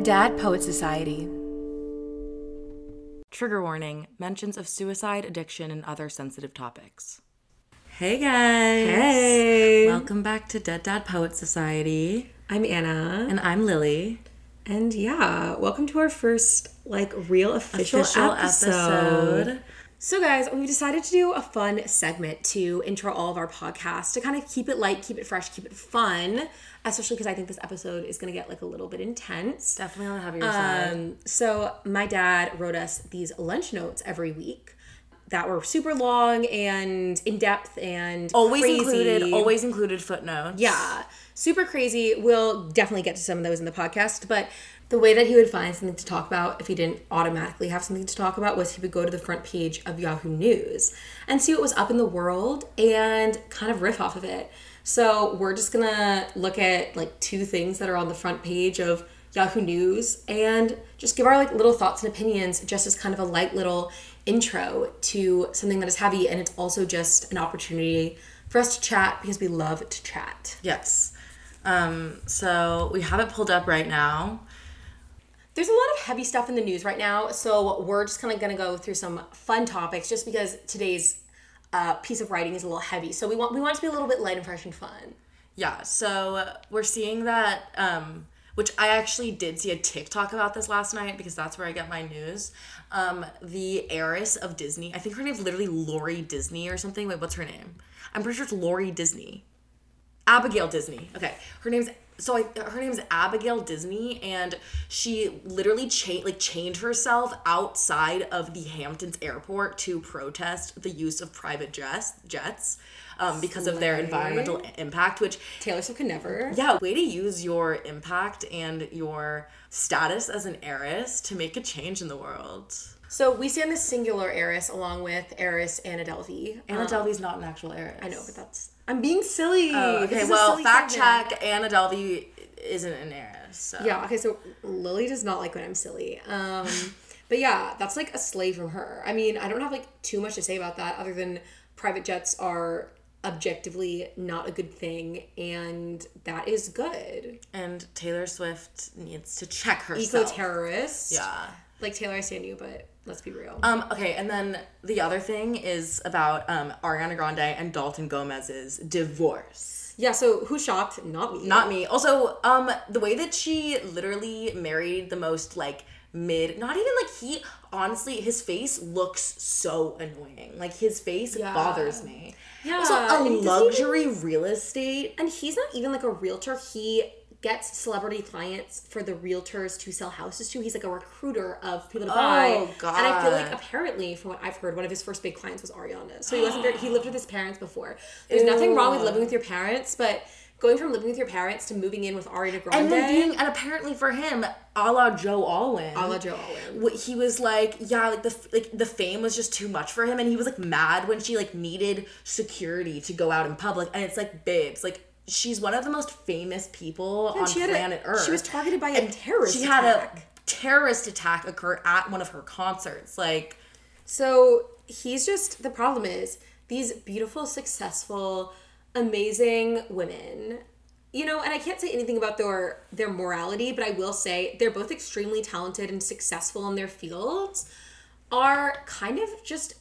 Dead Dad Poet Society. Trigger warning mentions of suicide, addiction, and other sensitive topics. Hey guys! Hey! Welcome back to Dead Dad Poet Society. I'm Anna. And I'm Lily. And yeah, welcome to our first like real official, Official episode. episode. So guys, we've decided to do a fun segment to intro all of our podcasts to kind of keep it light, keep it fresh, keep it fun, especially because I think this episode is going to get like a little bit intense. Definitely on the heavier side. Um, so my dad wrote us these lunch notes every week that were super long and in depth and Always crazy. included, always included footnotes. Yeah, super crazy. We'll definitely get to some of those in the podcast, but the way that he would find something to talk about if he didn't automatically have something to talk about was he would go to the front page of Yahoo News and see what was up in the world and kind of riff off of it. So we're just gonna look at like two things that are on the front page of Yahoo News and just give our like little thoughts and opinions just as kind of a light little intro to something that is heavy and it's also just an opportunity for us to chat because we love to chat. Yes. Um, so we have it pulled up right now. There's a lot of heavy stuff in the news right now, so we're just kind of going to go through some fun topics just because today's uh, piece of writing is a little heavy. So we want we want to be a little bit light and fresh and fun. Yeah, so we're seeing that, um, which I actually did see a TikTok about this last night because that's where I get my news. Um, the heiress of Disney, I think her name's literally Lori Disney or something. Wait, what's her name? I'm pretty sure it's Lori Disney. Abigail Disney. Okay, her name's so I, her name's Abigail Disney, and she literally cha- like chained herself outside of the Hamptons airport to protest the use of private jets jets um, because of their environmental impact. Which Taylor Swift could never. yeah, way to use your impact and your status as an heiress to make a change in the world. So we stand the singular heiress along with heiress Anna Delvey. Anna Delvey's not an actual heiress. I know, but that's I'm being silly. Oh, okay, well, silly fact segment. check. Anna Delvey isn't an heiress. So. Yeah, okay, so Lily does not like when I'm silly. Um, but yeah, that's like a slave from her. I mean, I don't have like too much to say about that other than private jets are objectively not a good thing and that is good. And Taylor Swift needs to check herself. Eco terrorist. Yeah. Like Taylor, I stand you, but let's be real. Um, okay, and then the other thing is about um, Ariana Grande and Dalton Gomez's divorce. yeah, so who's shocked? Not me. Not me. Also, um, the way that she literally married the most like mid, not even like he. Honestly, his face looks so annoying. Like his face Yeah. bothers me. Yeah, Also, a luxury real estate. And he's not even like a realtor. He gets celebrity clients for the realtors to sell houses to. He's like a recruiter of people to oh, buy. Oh, god! And I feel like apparently, from what I've heard, one of his first big clients was Ariana. So he wasn't very. He lived with his parents before. There's nothing wrong with living with your parents, but going from living with your parents to moving in with Ariana Grande. And then being, and apparently for him, a la Joe Alwyn. a la Joe Alwyn. he was like yeah like the like the fame was just too much for him and he was like mad when she like needed security to go out in public and it's like babes like she's one of the most famous people on she had a- planet earth she was targeted by a And terrorist she had attack. a terrorist attack occur at one of her concerts like So he's just the problem is these beautiful, successful, amazing women. You know, and I can't say anything about their their morality, but I will say they're both extremely talented and successful in their fields. Are kind of just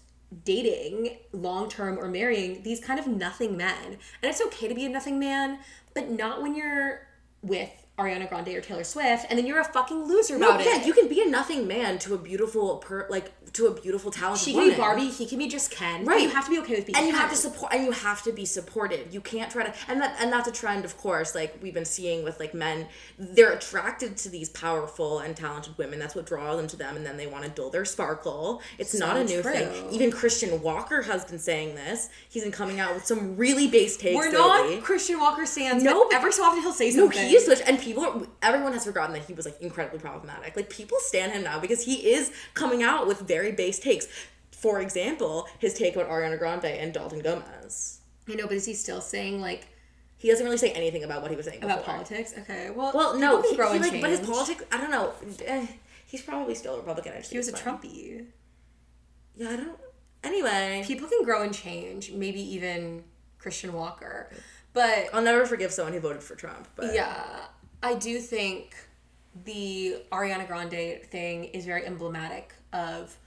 dating long term or marrying these kind of nothing men, and it's okay to be a nothing man, but not when you're with Ariana Grande or Taylor Swift, and then you're a fucking loser no about yeah it. you can be a nothing man to a beautiful per like to a beautiful talented She can woman be Barbie, he can be just Ken. Right. You have to be okay with being and you Ken. have to support and you have to be supported you can't try to and that and that's a trend of course like we've been seeing with like men they're attracted to these powerful and talented women that's what draws them to them and then they want to dull their sparkle it's not a new true. thing even christian walker has been saying this he's been coming out with some really base takes We're lately. not Christian Walker stands. No, No, but- ever so often he'll say no, something. he is such, and people, are, everyone has forgotten that he was like incredibly problematic. Like people stand him now because he is coming out with very base takes. For example, his take about Ariana Grande and Dalton Gomez. I know, but is he still saying like He doesn't really say anything about what he was saying about before. politics? Okay, well, Well, no, he, grow he, and like, but his politics, I don't know. Eh, he's probably still a Republican. I He was a fine. Trumpy. Yeah, I don't. Anyway, People can grow and change. Maybe even Christian Walker, but I'll never forgive someone who voted for Trump. But yeah, I do think the Ariana Grande thing is very emblematic of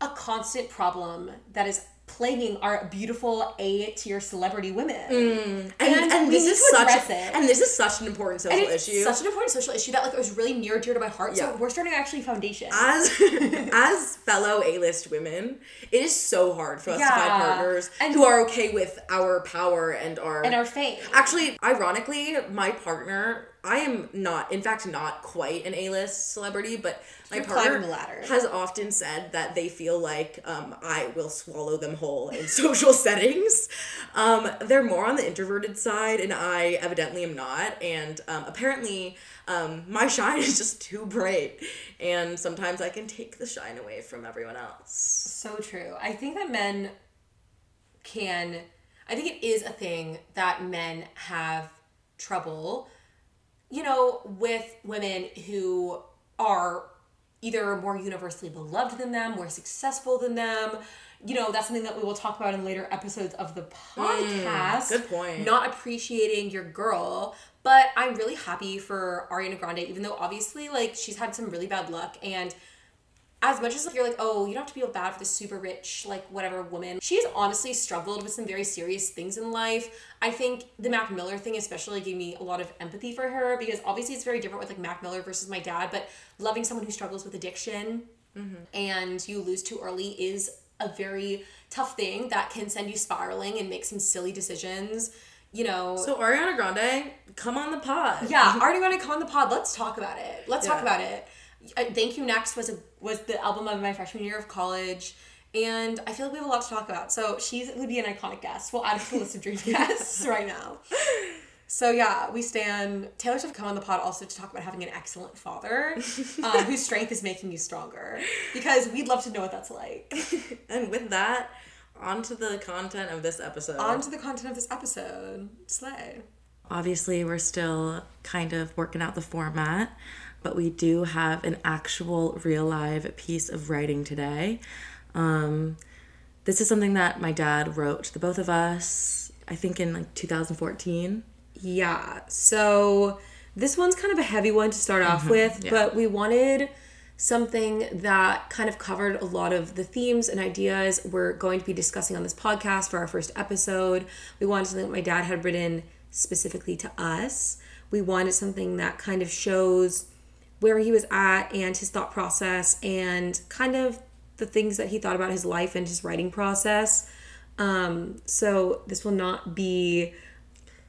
a constant problem that is plaguing our beautiful A tier celebrity women. Mm. and, And and we this is such a, it. and this is such an important social And it's issue. such an important social issue that like was really near and dear to my heart. Yeah. So we're starting actually foundation. as as fellow A-list women, it is so hard for us to find partners And- who are okay with our power and our and our fame. Actually, ironically, my partner, I am not, in fact, not quite an A-list celebrity, but my You're partner has often said that they feel like um, I will swallow them whole in social settings. Um, they're more on the introverted side, and I evidently am not. And um, apparently, um, my shine is just too bright, and sometimes I can take the shine away from everyone else. So true. I think that men can, I think it is a thing that men have trouble, you know, with women who are either more universally beloved than them, more successful than them. You know, that's something that we will talk about in later episodes of the mm, podcast. good point. Not appreciating your girl. But I'm really happy for Ariana Grande, even though obviously, like, she's had some really bad luck. And as much as like, you're like, oh, you don't have to feel bad for the super rich, like whatever woman. She's honestly struggled with some very serious things in life. I think the Mac Miller thing especially gave me a lot of empathy for her because obviously it's very different with like Mac Miller versus my dad, but loving someone who struggles with addiction and you lose too early is a very tough thing that can send you spiraling and make some silly decisions. You know, So, Ariana Grande, come on the pod. yeah, already want to come on the pod. Let's talk about it. Let's talk about it. Uh, Thank you next was a was the album of my freshman year of college, and I feel like we have a lot to talk about. So she would be an iconic guest. We'll add it to the list of dream guests right now. So yeah, we stand. Taylor Swift come on the pod also to talk about having an excellent father, um, whose strength is making you stronger. Because we'd love to know what that's like. And with that, on to the content of this episode. On to the content of this episode. Slay. Obviously, we're still kind of working out the format, but we do have an actual real live piece of writing today. Um, this is something that my dad wrote to the both of us, I think in like 2014. Yeah. So this one's kind of a heavy one to start off with, yeah. but we wanted something that kind of covered a lot of the themes and ideas we're going to be discussing on this podcast for our first episode. We wanted something that my dad had written specifically to us. We wanted something that kind of shows where he was at and his thought process and kind of the things that he thought about his life and his writing process. Um, so this will not be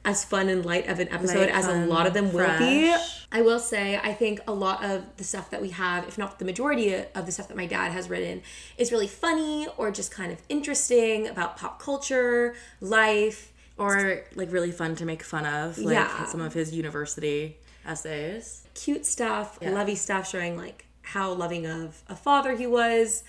as fun and light of an episode Light, as a lot of them will be. I will say, I think a lot of the stuff that we have, if not the majority of the stuff that my dad has written, is really funny or just kind of interesting about pop culture, life. Or like really fun to make fun of, like Yeah. some of his university essays. Cute stuff, lovey stuff, showing like how loving of a father he was.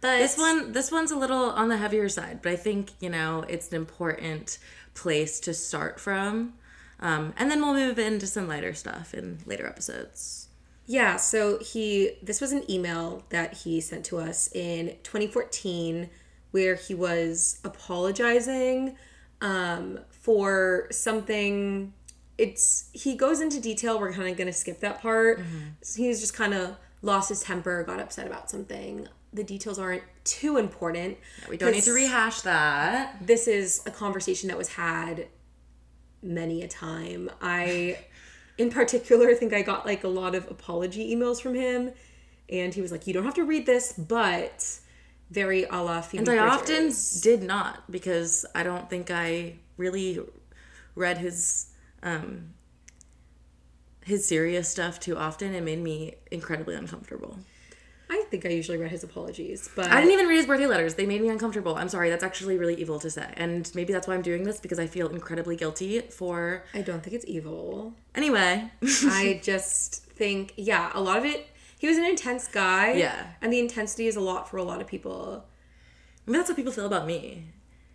But This one, this one's a little on the heavier side, but I think you know it's an important place to start from, um, and then we'll move into some lighter stuff in later episodes. Yeah, so he this was an email that he sent to us in 2014 where he was apologizing um for something it's he goes into detail we're kind of going to skip that part. Mm-hmm. So he's just kind of lost his temper, got upset about something. The details aren't too important. We don't need to rehash that. This is a conversation that was had many a time. I in particular think I got like a lot of apology emails from him and he was like you don't have to read this but very a la Phoebe And I often did not because I don't think I really read his um, his serious stuff too often. It made me incredibly uncomfortable. I think I usually read his apologies but I didn't even read his birthday letters. They made me uncomfortable. I'm sorry. That's actually really evil to say. And maybe that's why I'm doing this because I feel incredibly guilty for. I don't think it's evil. Anyway. I just think, yeah, a lot of it. He was an intense guy. Yeah. And the intensity is a lot for a lot of people. maybe that's how people feel about me.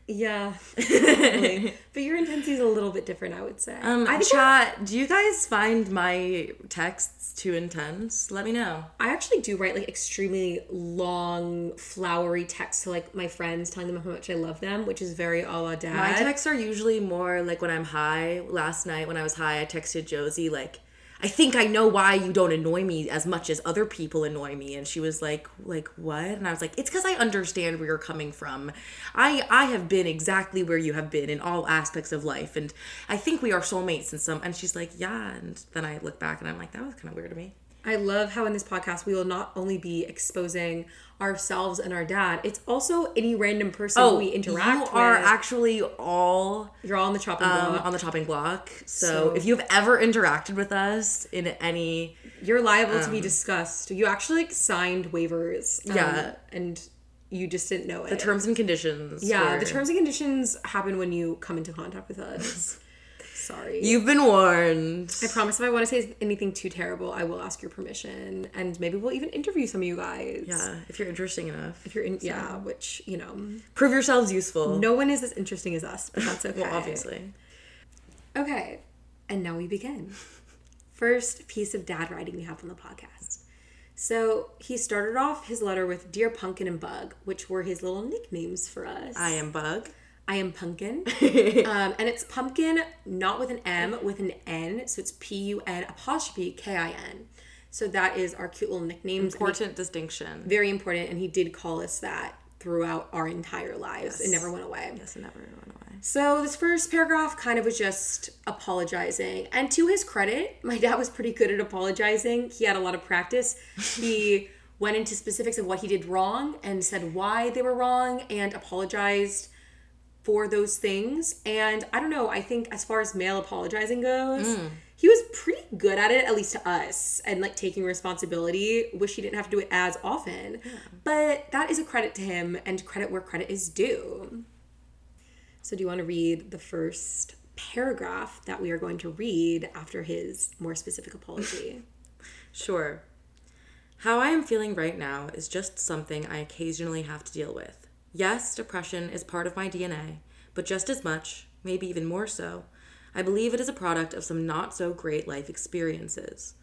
Yeah. but your intensity is a little bit different, I would say. Um, I chat, do you guys find my texts too intense? Let me know. I actually do write like extremely long, flowery texts to like my friends, telling them how much I love them, which is very a la dad. My texts are usually more like when I'm high. Last night when I was high, I texted Josie like I think I know why you don't annoy me as much as other people annoy me. And she was like, like what? And I was like, it's because I understand where you're coming from. I I have been exactly where you have been in all aspects of life, and I think we are soulmates in some. And she's like, yeah. And then I look back and I'm like, that was kind of weird to me. I love how in this podcast we will not only be exposing ourselves and our dad, it's also any random person we interact Oh, you with. are actually all You're all on the chopping um, block. on the chopping block. So, So- if you've ever interacted with us in any, You're liable to be discussed. You actually like signed waivers. um, Yeah. and you just didn't know it. the terms and conditions, yeah, were- the terms and conditions happen when you come into contact with us. Sorry. You've been warned. I promise if I want to say anything too terrible, I will ask your permission, and maybe we'll even interview some of you guys. Yeah, if you're interesting enough, If you're in, yeah, which you know, prove yourselves useful. no one is as interesting as us, but that's okay. well, obviously. Okay, and now we begin. First piece of dad writing we have on the podcast. So he started off his letter with Dear Pumpkin and Bug, which were his little nicknames for us. I am Bug. I am Pumpkin. um, and it's pumpkin, not with an M, with an N. So it's P U N apostrophe K I N. So that is our cute little nicknames. and he- Important distinction. very important. And he did call us that throughout our entire lives. It never went away. Yes, it never went away. So this first paragraph kind of was just apologizing. And to his credit, my dad was pretty good at apologizing. He had a lot of practice. He went into specifics of what he did wrong and said why they were wrong and apologized for those things. And I don't know, I think as far as male apologizing goes, mm. he was pretty good at it, at least to us, and like taking responsibility. Wish he didn't have to do it as often. But that is a credit to him and credit where credit is due. So, do you want to read the first paragraph that we are going to read after his more specific apology? Sure. How I am feeling right now is just something I occasionally have to deal with. Yes, depression is part of my DNA, but just as much, maybe even more so, I believe it is a product of some not so great life experiences.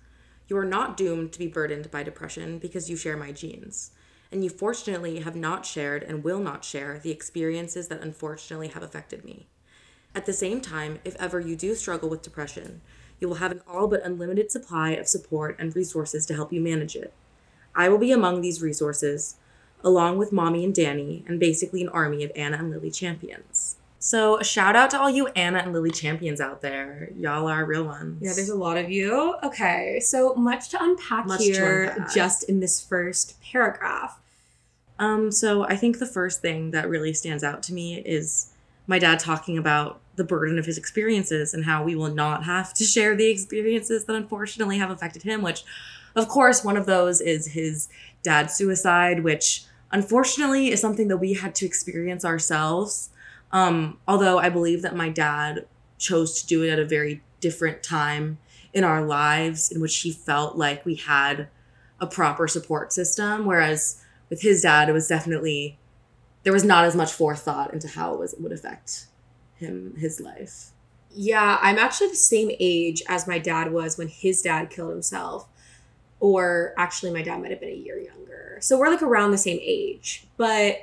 You are not doomed to be burdened by depression because you share my genes, and you fortunately have not shared and will not share the experiences that unfortunately have affected me. At the same time, if ever you do struggle with depression, you will have an all but unlimited supply of support and resources to help you manage it. I will be among these resources, along with Mommy and Danny, and basically an army of Anna and Lily champions. So, a shout out to all you Anna and Lily champions out there. Y'all are real ones. Yeah, there's a lot of you. Okay, so much to unpack Much to here unpack. just in this first paragraph. Um, so I think the first thing that really stands out to me is my dad talking about the burden of his experiences and how we will not have to share the experiences that unfortunately have affected him, which of course one of those is his dad's suicide, which unfortunately is something that we had to experience ourselves. Um, although I believe that my dad chose to do it at a very different time in our lives in which he felt like we had a proper support system, whereas with his dad, it was definitely there was not as much forethought into how it was it would affect him his life. Yeah, I'm actually the same age as my dad was when his dad killed himself. Or actually, my dad might have been a year younger. So we're like around the same age. But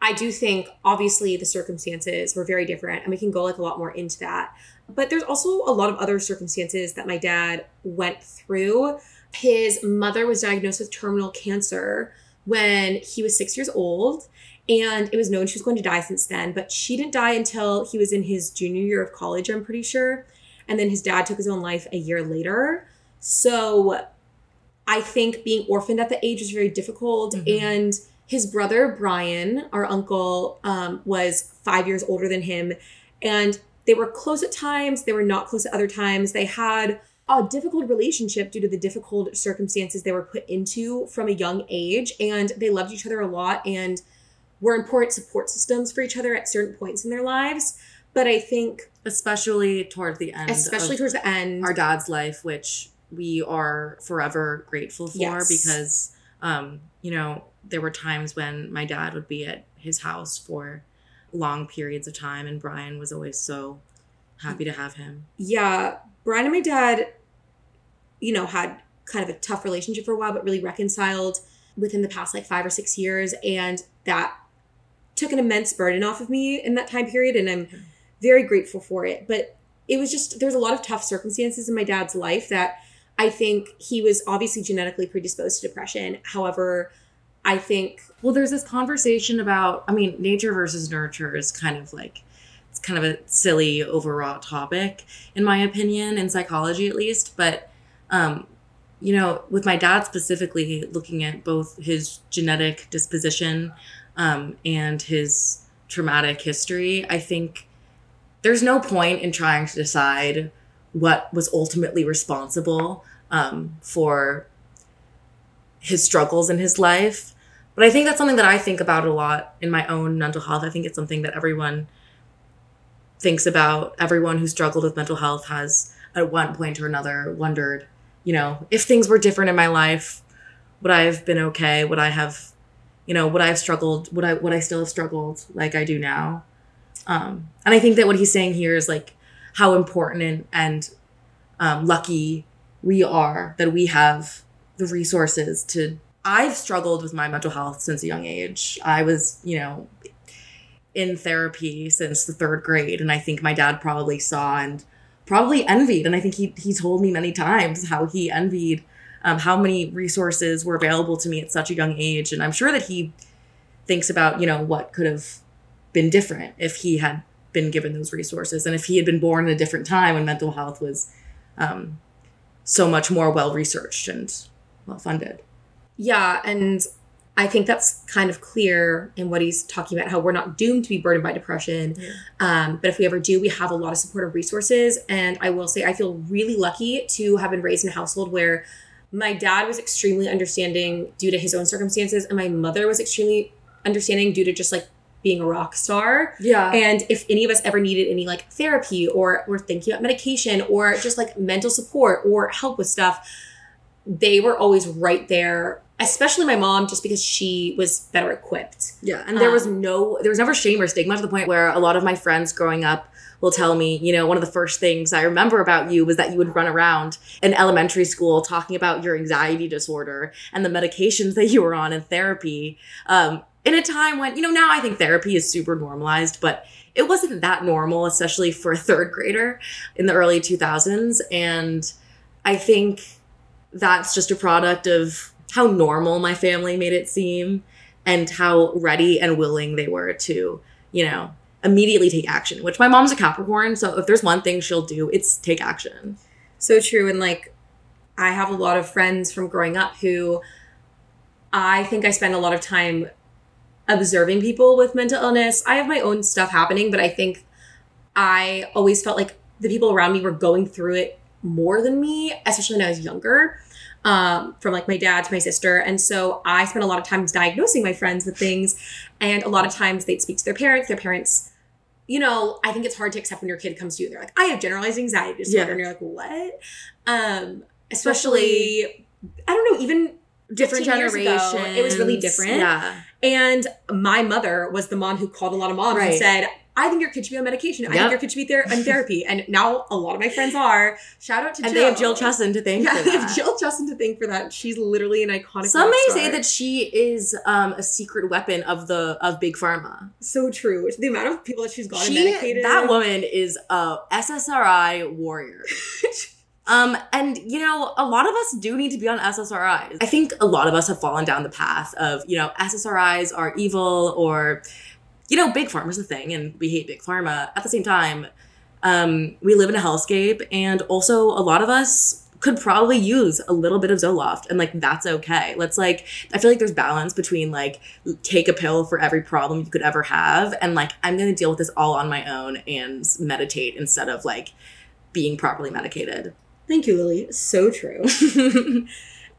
I do think, obviously, the circumstances were very different, and we can go like a lot more into that. But there's also a lot of other circumstances that my dad went through. His mother was diagnosed with terminal cancer when he was six years old and it was known she was going to die since then but she didn't die until he was in his junior year of college i'm pretty sure and then his dad took his own life a year later so i think being orphaned at the age was very difficult Mhm. and his brother brian our uncle um, was five years older than him and they were close at times they were not close at other times. They had a difficult relationship due to the difficult circumstances they were put into from a young age and they loved each other a lot and were important support systems for each other at certain points in their lives. But i think Especially toward the end especially towards the end. our dad's life, which we are forever grateful for Yes. because um, you know, there were times when my dad would be at his house for long periods of time and Brian was always so happy to have him. yeah brian and my dad you know had kind of a tough relationship for a while but really reconciled within the past like five or six years and that took an immense burden off of me in that time period and i'm very grateful for it but it was just there's a lot of tough circumstances in my dad's life that I think he was obviously genetically predisposed to depression. However, I think well, there's this conversation about, I mean, nature versus nurture is kind of like, it's kind of a silly, overwrought topic, in my opinion, in psychology at least. But, um, you know, with my dad specifically, looking at both his genetic disposition um, and his traumatic history, I think there's no point in trying to decide what was ultimately responsible um, for his struggles in his life. But I think that's something that I think about a lot in my own mental health. I think it's something that everyone thinks about. Everyone who struggled with mental health has, at one point or another, wondered, you know, if things were different in my life, would I have been okay? Would I have, you know, would I have struggled? Would I would I still have struggled like I do now? Um, and I think that what he's saying here is like how important and, and um, lucky we are that we have the resources to I've struggled with my mental health since a young age. I was, you know, in therapy since the third grade, and I think my dad probably saw and probably envied. And I think he he told me many times how he envied um, how many resources were available to me at such a young age, and I'm sure that he thinks about you know what could have been different if he had been given those resources and if he had been born in a different time when mental health was um, so much more well researched and well funded. Yeah, and I think that's kind of clear in what he's talking about how we're not doomed to be burdened by depression. Yeah. Um, but if we ever do, we have a lot of supportive resources. And I will say, I feel really lucky to have been raised in a household where my dad was extremely understanding due to his own circumstances, and my mother was extremely understanding due to just like being a rock star. Yeah. And if any of us ever needed any like therapy or we're thinking about medication or just like mental support or help with stuff, they were always right there especially my mom just because she was better equipped yeah and there um, was no there was never shame or stigma to the point where a lot of my friends growing up will tell me you know one of the first things i remember about you was that you would run around in elementary school talking about your anxiety disorder and the medications that you were on in therapy um, in a time when you know now i think therapy is super normalized but it wasn't that normal especially for a third grader in the early 2000s and i think that's just a product of how normal my family made it seem and how ready and willing they were to, you know, immediately take action, which my mom's a Capricorn. So if there's one thing she'll do, it's take action. So true. And like, I have a lot of friends from growing up who I think I spend a lot of time observing people with mental illness. I have my own stuff happening, but I think I always felt like the people around me were going through it more than me, especially when I was younger um, from like my dad to my sister. And so I spent a lot of times diagnosing my friends with things. And a lot of times they'd speak to their parents. Their parents, you know, I think it's hard to accept when your kid comes to you. They're like, I have generalized anxiety disorder. Yeah. And you're like, what? Um, especially, especially I don't know, even different generation. It was really different. Yeah. And my mother was the mom who called a lot of moms right. and said, I think your kid should be on medication. Yep. I think your kid should be there in therapy. And now a lot of my friends are. Shout out to and Jill. they have Jill Chesson to thank yeah, they have Jill Chesson to thank for that. She's literally an iconic. Some may star. say that she is um, a secret weapon of the of big pharma. So true. The amount of people that she's gotten she, medicated. That woman is a SSRI warrior. Um, and you know, a lot of us do need to be on SSRIs. I think a lot of us have fallen down the path of, you know, SSRIs are evil or you know, big pharma's a thing and we hate big pharma. At the same time, um, we live in a hellscape and also a lot of us could probably use a little bit of Zoloft and like that's okay. Let's like I feel like there's balance between like take a pill for every problem you could ever have and like I'm going to deal with this all on my own and meditate instead of like being properly medicated. Thank you, Lily. So true.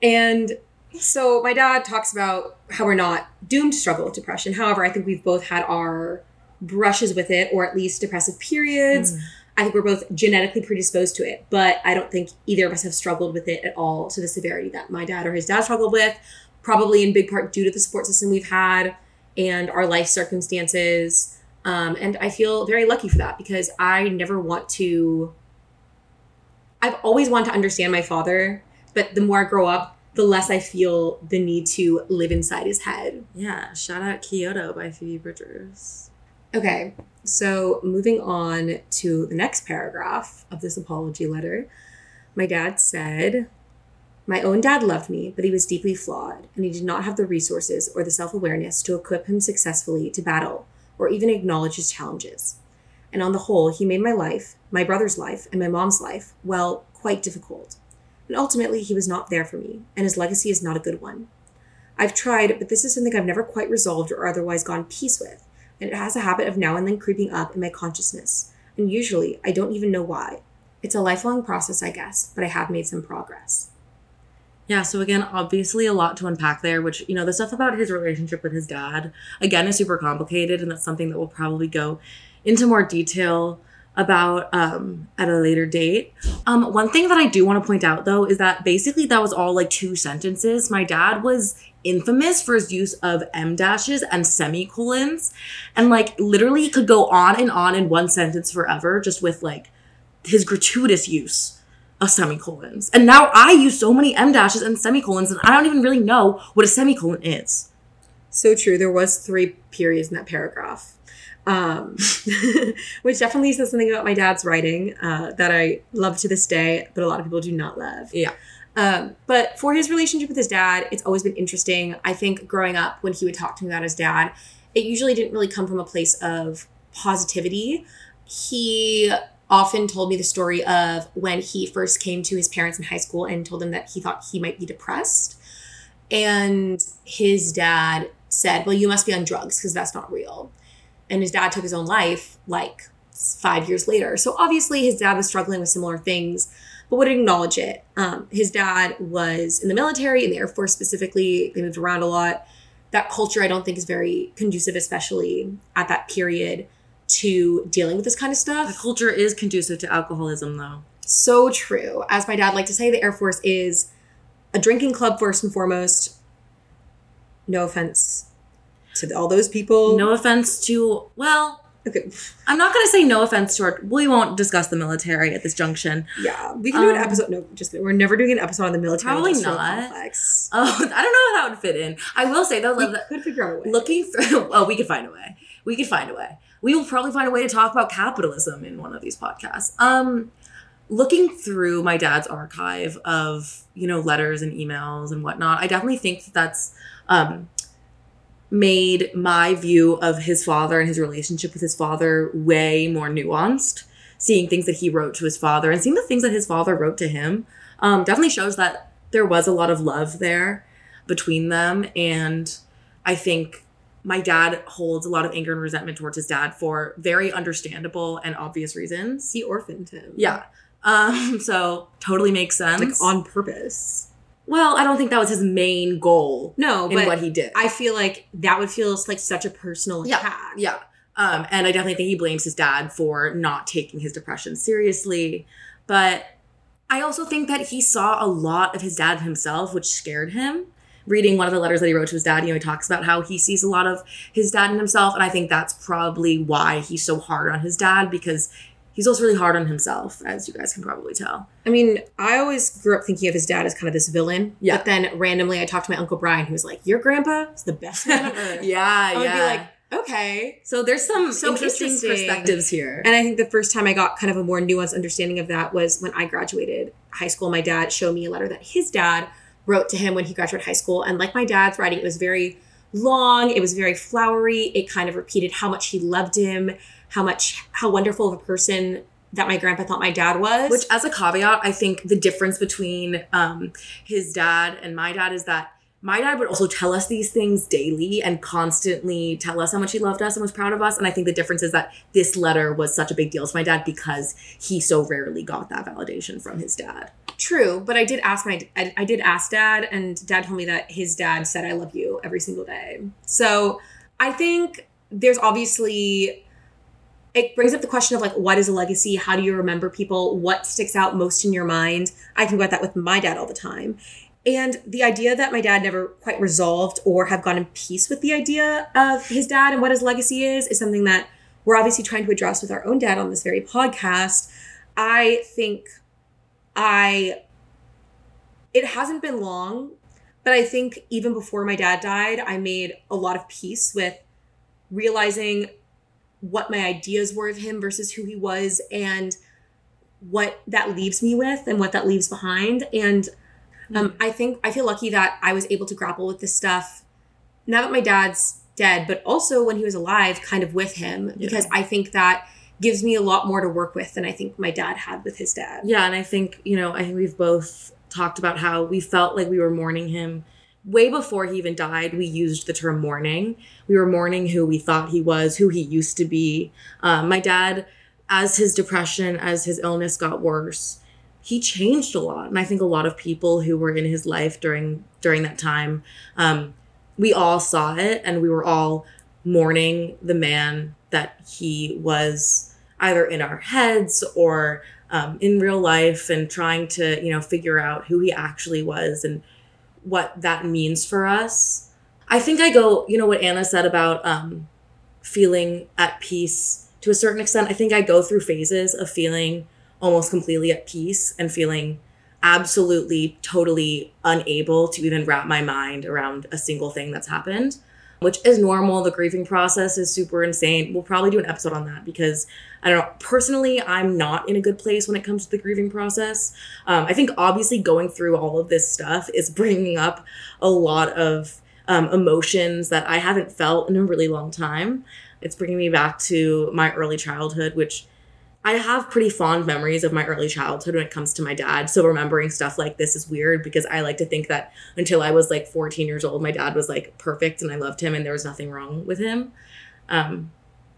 and so my dad talks about how we're not doomed to struggle with depression. However, I think we've both had our brushes with it, or at least depressive periods. Mm. I think we're both genetically predisposed to it, but I don't think either of us have struggled with it at all to the severity that my dad or his dad struggled with. Probably in big part due to the support system we've had and our life circumstances. Um, and I feel very lucky for that because I never want to. I've always wanted to understand my father, but the more I grow up, the less I feel the need to live inside his head. Yeah, shout out Kyoto by Phoebe Bridgers. Okay, so moving on to the next paragraph of this apology letter. My dad said, My own dad loved me, but he was deeply flawed, and he did not have the resources or the self awareness to equip him successfully to battle or even acknowledge his challenges. And on the whole, he made my life, my brother's life, and my mom's life, well, quite difficult. And ultimately, he was not there for me, and his legacy is not a good one. I've tried, but this is something I've never quite resolved or otherwise gone peace with, and it has a habit of now and then creeping up in my consciousness. And usually, I don't even know why. It's a lifelong process, I guess, but I have made some progress. Yeah, so again, obviously a lot to unpack there, which, you know, the stuff about his relationship with his dad, again, is super complicated, and that's something that we'll probably go into more detail about um, at a later date. Um, one thing that I do want to point out, though, is that basically that was all like two sentences. My dad was infamous for his use of em dashes and semicolons, and like literally could go on and on in one sentence forever, just with like his gratuitous use of semicolons. And now I use so many em dashes and semicolons, and I don't even really know what a semicolon is. So true. There was three periods in that paragraph. Um, which definitely says something about my dad's writing uh, that I love to this day, but a lot of people do not love. Yeah. Um, but for his relationship with his dad, it's always been interesting. I think growing up, when he would talk to me about his dad, it usually didn't really come from a place of positivity. He often told me the story of when he first came to his parents in high school and told them that he thought he might be depressed. And his dad said, Well, you must be on drugs because that's not real. And his dad took his own life like five years later. So obviously, his dad was struggling with similar things, but would acknowledge it. Um, his dad was in the military, in the Air Force specifically. They moved around a lot. That culture, I don't think, is very conducive, especially at that period to dealing with this kind of stuff. The culture is conducive to alcoholism, though. So true. As my dad liked to say, the Air Force is a drinking club first and foremost. No offense to all those people. No offense to, well, Okay. I'm not going to say no offense to our, we won't discuss the military at this junction. Yeah, we can do an Um, episode. No, just. We're never doing an episode on the military. Probably not. Complex. Oh, I don't know how that would fit in. I will say, though, We could figure out a way. looking through, oh, we could find a way. We could find a way. We will probably find a way to talk about capitalism in one of these podcasts. Um, looking through my dad's archive of you know letters and emails and whatnot, I definitely think that that's um, made my view of his father and his relationship with his father way more nuanced. Seeing things that he wrote to his father and seeing the things that his father wrote to him um, definitely shows that there was a lot of love there between them. And I think my dad holds a lot of anger and resentment towards his dad for very understandable and obvious reasons. he orphaned him. Yeah. Um, so totally makes sense. like on purpose. Well, I don't think that was his main goal No, in but what he did. I feel like that would feel like such a personal Yeah, attack. Yeah. Um, and I definitely think he blames his dad for not taking his depression seriously. But I also think that he saw a lot of his dad himself, which scared him. Reading one of the letters that he wrote to his dad, you know, he talks about how he sees a lot of his dad in himself. And I think that's probably why he's so hard on his dad because he's also really hard on himself, as you guys can probably tell. I mean, I always grew up thinking of his dad as kind of this villain. Yeah. But then randomly I talked to my Uncle Brian, who was like, Your grandpa is the best man earth. yeah, I would yeah. be like, Okay. so there's some So interesting, interesting. perspectives here. And I think the first time I got kind of a more nuanced understanding of that was when I graduated high school. My dad showed me a letter that his dad wrote to him when he graduated high school. And like my dad's writing, it was very long, it was very flowery. It kind of repeated how much he loved him, how much, how wonderful of a person that my grandpa thought my dad was. Which, as a caveat, I think the difference between um, his dad and my dad is that my dad would also tell us these things daily and constantly tell us how much he loved us and was proud of us. And I think the difference is that this letter was such a big deal to my dad because he so rarely got that validation from his dad. True, but I did ask my I, I did ask dad, and dad told me that his dad said "I love you" every single day. So I think there's obviously it brings up the question of like what is a legacy? How do you remember people? What sticks out most in your mind? I think about that with my dad all the time. And the idea that my dad never quite resolved or have gone in peace with the idea of his dad and what his legacy is is something that we're obviously trying to address with our own dad on this very podcast. I think I it hasn't been long, but I think even before my dad died, I made a lot of peace with realizing what my ideas were of him versus who he was and what that leaves me with and what that leaves behind. And Um, I think I feel lucky that I was able to grapple with this stuff now that my dad's dead, but also when he was alive, kind of with him, because I think that gives me a lot more to work with than I think my dad had with his dad. Yeah, and I think, you know, I think we've both talked about how we felt like we were mourning him way before he even died. We used the term mourning. We were mourning who we thought he was, who he used to be. Um, my dad, as his depression, as his illness got worse, he changed a lot. And I think a lot of people who were in his life during during that time, um, we all saw it and we were all mourning the man that he was either in our heads or um, in real life and trying to you know figure out who he actually was and what that means for us. I think i go you know what anna said about um, feeling at peace to a certain extent. I think i go through phases of feeling almost completely at peace and feeling absolutely totally unable to even wrap my mind around a single thing that's happened which is normal. The grieving process is super insane. We'll probably do an episode on that because I don't know. Personally, I'm not in a good place when it comes to the grieving process. Um, I think obviously going through all of this stuff is bringing up a lot of um, emotions that I haven't felt in a really long time. It's bringing me back to my early childhood, which I have pretty fond memories of my early childhood when it comes to my dad. So remembering stuff like this is weird because I like to think that until I was like 14 years old, my dad was like perfect and I loved him and there was nothing wrong with him. Um,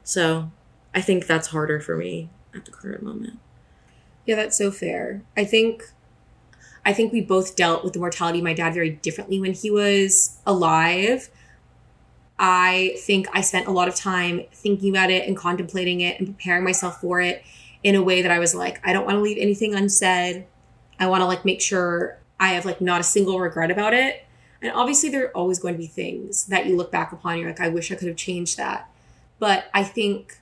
so I think that's harder for me at the current moment. Yeah, that's so fair. I think I think we both dealt with the mortality of my dad very differently when he was alive. I think I spent a lot of time thinking about it and contemplating it and preparing myself for it in a way that I was like, I don't want to leave anything unsaid. I want to like make sure I have like not a single regret about it. And obviously there are always going to be things that you look back upon, you're like, I wish I could have changed that. But I think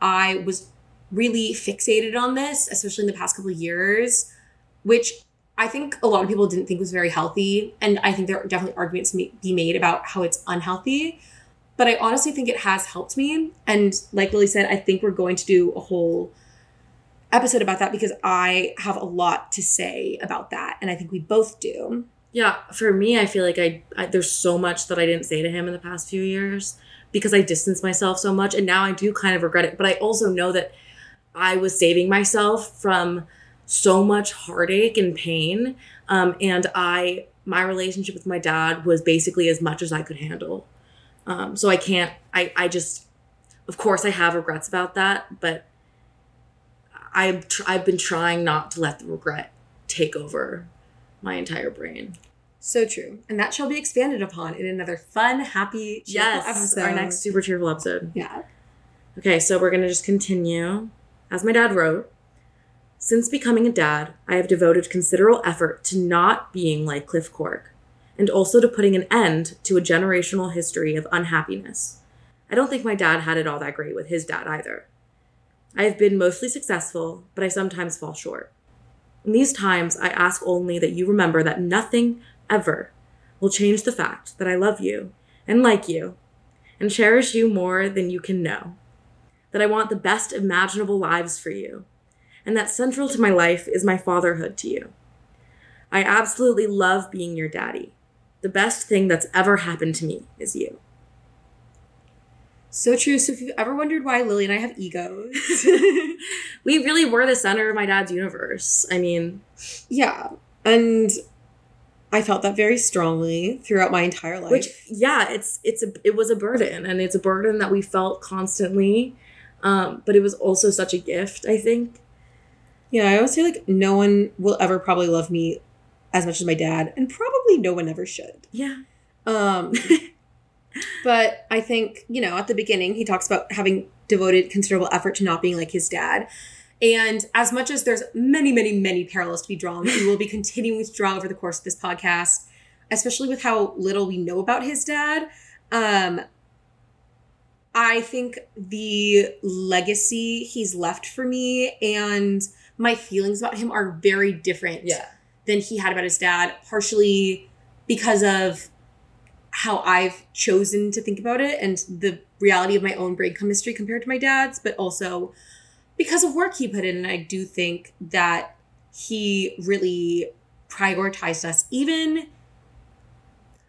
I was really fixated on this, especially in the past couple of years, which I think a lot of people didn't think was very healthy. And I think there are definitely arguments to be made about how it's unhealthy. But I honestly think it has helped me. And like Lily said, I think we're going to do a whole episode about that because I have a lot to say about that. And I think we both do. Yeah, for me, I feel like I, I there's so much that I didn't say to him in the past few years because I distanced myself so much. And now I do kind of regret it. But I also know that I was saving myself from so much heartache and pain. Um, and I, my relationship with my dad was basically as much as I could handle. Um, so I can't, I, I just, of course, I have regrets about that, but I've, tr- I've been trying not to let the regret take over my entire brain. So true. And that shall be expanded upon in another fun, happy, yes, episode. Our next super cheerful episode. Yeah. Okay, so we're going to just continue. As my dad wrote, since becoming a dad, I have devoted considerable effort to not being like Cliff Cork, and also to putting an end to a generational history of unhappiness. I don't think my dad had it all that great with his dad either. I have been mostly successful, but I sometimes fall short. In these times, I ask only that you remember that nothing ever will change the fact that I love you and like you and cherish you more than you can know. That I want the best imaginable lives for you and that central to my life is my fatherhood to you. I absolutely love being your daddy. The best thing that's ever happened to me is you. So true. So if you've ever wondered why Lily and I have egos, we really were the center of my dad's universe. I mean, yeah. And I felt that very strongly throughout my entire life. Which yeah, it's it's a it was a burden and it's a burden that we felt constantly. Um, but it was also such a gift, I think. Yeah, I always say like no one will ever probably love me as much as my dad, and probably no one ever should. Yeah. Um but I think, you know, at the beginning he talks about having devoted considerable effort to not being like his dad. And as much as there's many, many, many parallels to be drawn, we will be continuing to draw over the course of this podcast, especially with how little we know about his dad. Um, I think the legacy he's left for me and my feelings about him are very different yeah. than he had about his dad, partially because of how I've chosen to think about it and the reality of my own brain chemistry compared to my dad's, but also because of work he put in. And I do think that he really prioritized us. Even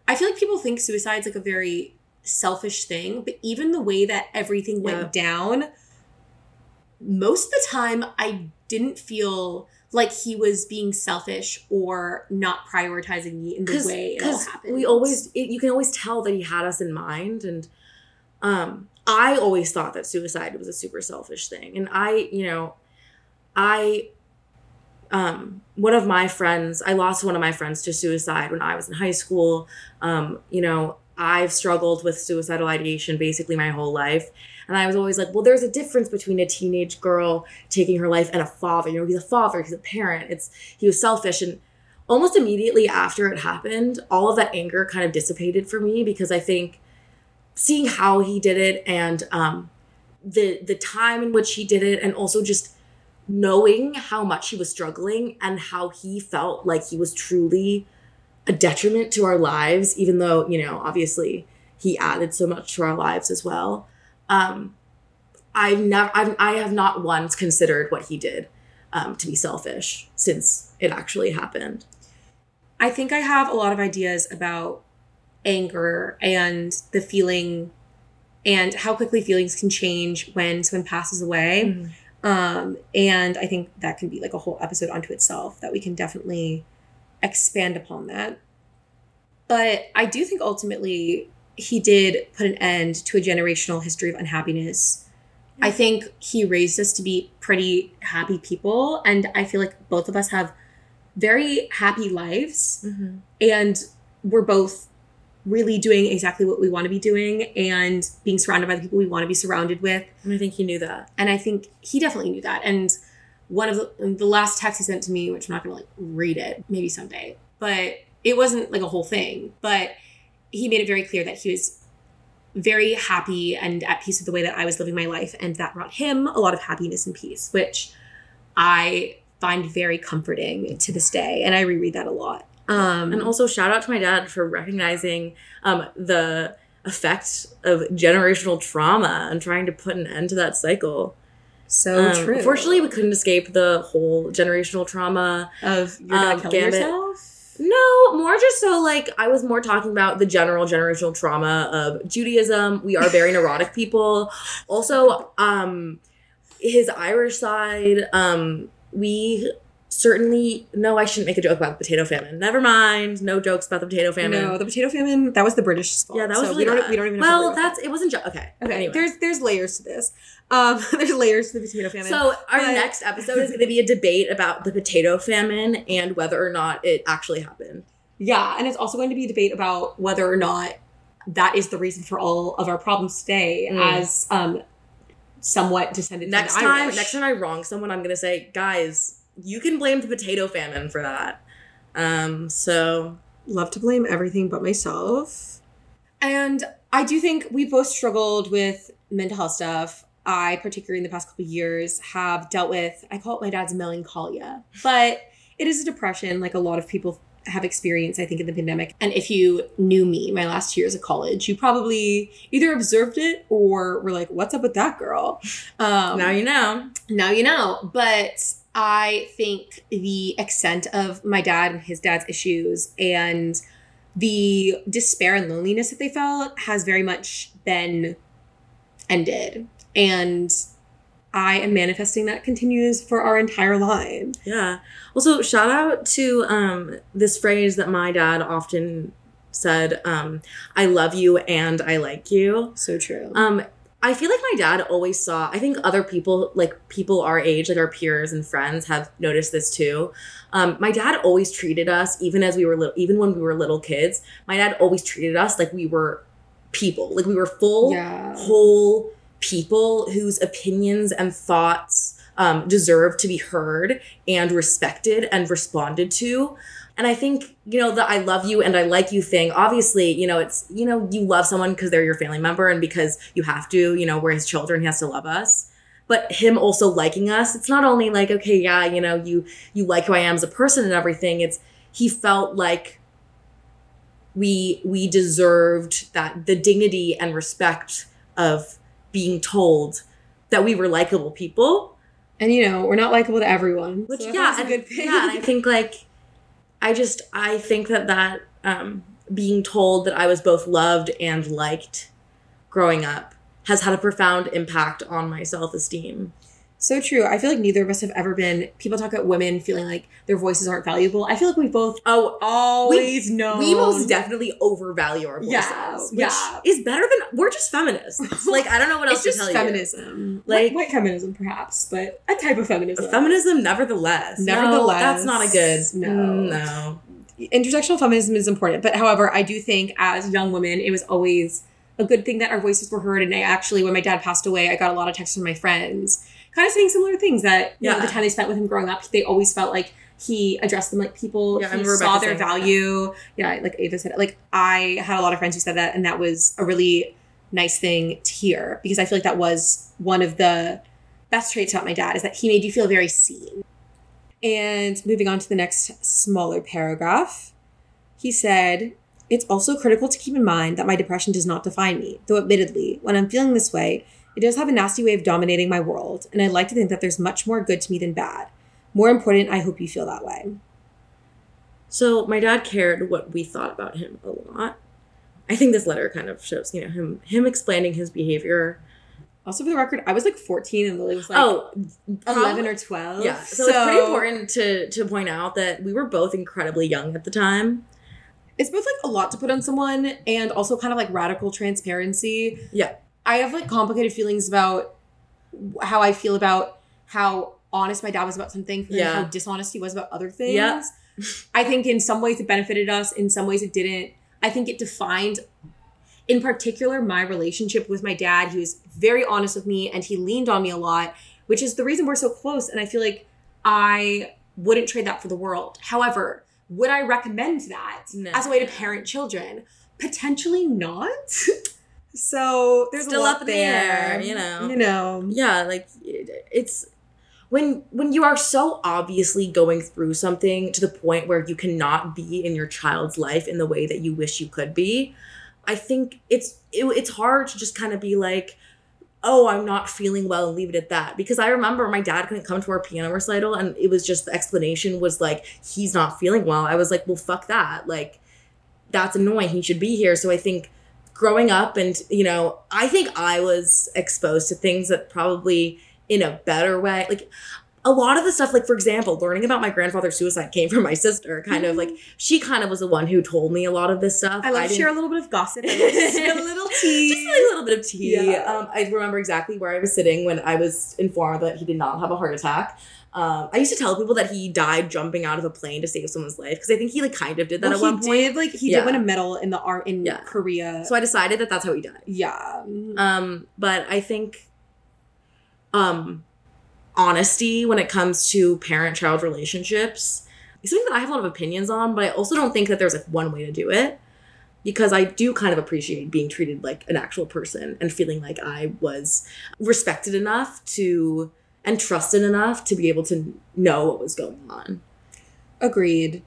I feel like people think suicide's like a very selfish thing, but even the way that everything went down, most of the time I didn't feel like he was being selfish or not prioritizing me in the way it all happened. we always it, you can always tell that he had us in mind and um i always thought that suicide was a super selfish thing. And i you know i um one of my friends i lost one of my friends to suicide when i was in high school. Um you know i've struggled with suicidal ideation basically my whole life and I was always like, well, there's a difference between a teenage girl taking her life and a father. You know, he's a father, he's a parent. It's he was selfish. And almost immediately after it happened, all of that anger kind of dissipated for me because I think seeing how he did it and um the the time in which he did it and also just knowing how much he was struggling and how he felt like he was truly a detriment to our lives even though you know obviously he added so much to our lives as well um, I've never, I've, I have not once considered what he did um, to be selfish since it actually happened. I think I have a lot of ideas about anger and the feeling and how quickly feelings can change when someone passes away. Mm-hmm. Um, and I think that can be like a whole episode unto itself that we can definitely expand upon that. But I do think ultimately he did put an end to a generational history of unhappiness. I think he raised us to be pretty happy people. And I feel like both of us have very happy lives. Mm-hmm. And we're both really doing exactly what we want to be doing and being surrounded by the people we want to be surrounded with. And I think he knew that. And I think he definitely knew that. And one of the, the last texts he sent to me, which I'm not going to like read it, maybe someday, but it wasn't like a whole thing. But he made it very clear that he was very happy and at peace with the way that I was living my life. And that brought him a lot of happiness and peace, which I find very comforting to this day. And I reread that a lot. Um, And also, shout out to my dad for recognizing um, the effect of generational trauma and trying to put an end to that cycle. so Um, true. Unfortunately, we couldn't escape the whole generational trauma. of your dad um, killing Gambit. yourself. No, more just so like I was more talking about the general generational trauma of Judaism. We are very neurotic people. Also, um his Irish side, um we certainly no, I shouldn't make a joke about the potato famine. Never mind. No jokes about the potato famine. No, the potato famine. That was the British fault. yeah, that was So really we don't. We don't even. Well, that's it wasn't just okay. okay. Anyway. There's there's layers to this. Um, there's layers to the potato famine. So our But- next episode is going to be a debate about the potato famine and whether or not it actually happened. Yeah, and it's also going to be a debate about whether or not that is the reason for all of our problems today, Mm. as um, somewhat descended next from the time Irish. next time i wrong someone i'm gonna say guys you can blame the potato famine for that um so love to blame everything but myself. And I do think we both struggled with mental health stuff. I, particularly in the past couple of years, have dealt with, I call it my dad's melancholia, but it is a depression like a lot of people have experienced, I think, in the pandemic. And if you knew me my last years of college, you probably either observed it or were like, what's up with that girl? Um, now you know now you know. But I think the extent of my dad and his dad's issues and the despair and loneliness that they felt has very much been ended. And I am manifesting that continues for our entire line. yeah also shout out to um this phrase that my dad often said um i love you and i like you So true. Um, I feel like my dad always saw. I think other people, like people our age, like our peers and friends, have noticed this too. Um, my dad always treated us, even as we were little, even when we were little kids. My dad always treated us like we were people, like we were full, yeah. whole people whose opinions and thoughts um, deserve to be heard and respected and responded to. And I think, you know, the I love you and I like you thing, obviously, you know, it's, you know, you love someone because they're your family member and because you have to, you know, we're his children, he has to love us. But him also liking us, it's not only like, okay, yeah, you know, you you like who I am as a person and everything. It's he felt like we we deserved that the dignity and respect of being told that we were likable people And you know, we're not likable to everyone. which so yeah that's a and, good thing. yeah and i think like I just I think that that um, being told that I was both loved and liked growing up has had a profound impact on my self esteem. So true. I feel like neither of us have ever been. People talk about women feeling like their voices aren't valuable. I feel like we both Oh, always know. we most definitely overvalue our voices, Yeah, which yeah. is better than we're just feminists. like I don't know what else it's to just tell feminism, Like- like white feminism, perhaps, but a type of feminism. Feminism, nevertheless. No, Nevertheless, that's not a good. no. Mm, no. intersectional feminism is important, but however, I do think as young women, it was always a good thing that our voices were heard. And I actually, when my dad passed away, I got a lot of texts from my friends, kind of saying similar things that you know, the time they spent with him growing up, they always felt like he addressed them like people. Yeah, he saw their saying that. value. Yeah, like Ava said, like I had a lot of friends who said that, and that was a really nice thing to hear because I feel like that was one of the best traits about my dad is that he made you feel very seen. And moving on to the next smaller paragraph, he said, It's also critical to keep in mind that my depression does not define me, though admittedly, when I'm feeling this way, it does have a nasty way of dominating my world, and I like to think that there's much more good to me than bad. More important, I hope you feel that way. So my dad cared what we thought about him a lot. I think this letter kind of shows, you know, him him explaining his behavior. Also, for the record, I was like 14 and Lily was like oh, 11 or 12. yeah. So, it's pretty important to to point out that we were both incredibly young at the time. It's both like a lot to put on someone and also kind of like radical transparency. Yeah. I have like complicated feelings about how I feel about how honest my dad was about something and Yeah. how dishonest he was about other things. Yeah. I think in some ways it benefited us, in some ways it didn't. I think it defined, in particular, my relationship with my dad. He was very honest with me and he leaned on me a lot, which is the reason we're so close. And I feel like I wouldn't trade that for the world. However, would I recommend that No. as a way to parent children? Potentially not. so there's Still a lot up the there, air, you know. You know. yeah like it's when when you are so obviously going through something to the point where you cannot be in your child's life in the way that you wish you could be i think it's it, it's hard to just kind of be like oh i'm not feeling well and leave it at that. Because i remember my dad couldn't come to our piano recital and it was just the explanation was like he's not feeling well. I was like well fuck that. Like that's annoying. He should be here. So i think growing up and you know i think i was exposed to things that probably in a better way like a lot of the stuff like for example learning about my grandfather's suicide came from my sister kind of like she kind of was the one who told me a lot of this stuff I love to share a little bit of gossip. a little tea. just like a little bit of tea. Yeah. Um, I remember exactly where I was sitting when I was informed that he did not have a heart attack. Um, I used to tell people that he died jumping out of a plane to save someone's life because I think he like kind of did that Well, at one he point. did like he Yeah. did win a medal in the art in Yeah. Korea. So I decided that that's how he died. yeah, Um, but I think um honesty when it comes to parent-child relationships is something that I have a lot of opinions on, but I also don't think that there's like one way to do it. Because I do kind of appreciate being treated like an actual person and feeling like I was respected enough to and trusted enough to be able to know what was going on. agreed.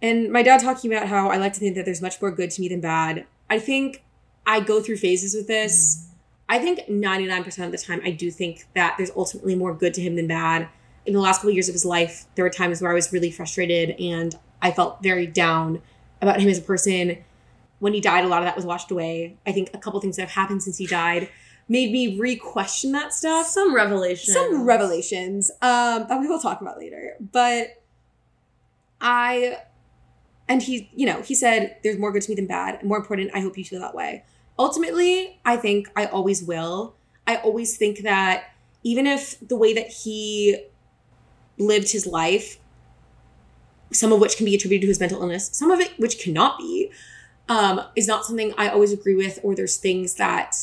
And my dad talking about how I like to think that there's much more good to me than bad. I think I go through phases with this. Mm-hmm. I think 99% of the time, I do think that there's ultimately more good to him than bad. In the last couple years of his life, there were times where I was really frustrated and I felt very down about him as a person. When he died, a lot of that was washed away. I think a couple things that have happened since he died made me re-question that stuff. Some revelations. Some revelations um, that we will talk about later. But I, and he, you know, he said, there's more good to me than bad. More important, I hope you feel that way. Ultimately, I think I always will. I always think that even if the way that he lived his life, some of which can be attributed to his mental illness, some of it which cannot be, um, is not something I always agree with, or there's things that